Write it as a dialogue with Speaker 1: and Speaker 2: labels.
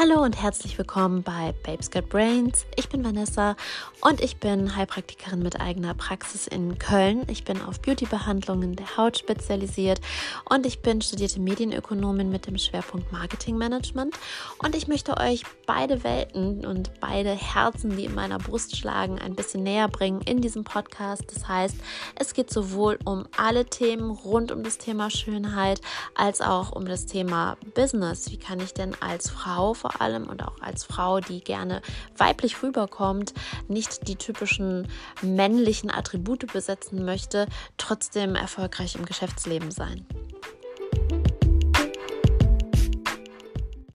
Speaker 1: Hallo und herzlich willkommen bei Babes Got Brains. Ich bin Vanessa und ich bin Heilpraktikerin mit eigener Praxis in Köln. Ich bin auf Beautybehandlungen der Haut spezialisiert und ich bin studierte Medienökonomin mit dem Schwerpunkt Marketingmanagement. Und ich möchte euch beide Welten und beide Herzen, die in meiner Brust schlagen, ein bisschen näher bringen in diesem Podcast. Das heißt, es geht sowohl um alle Themen rund um das Thema Schönheit als auch um das Thema Business. Wie kann ich denn als Frau vor vor allem und auch als Frau, die gerne weiblich rüberkommt, nicht die typischen männlichen Attribute besetzen möchte, trotzdem erfolgreich im Geschäftsleben sein.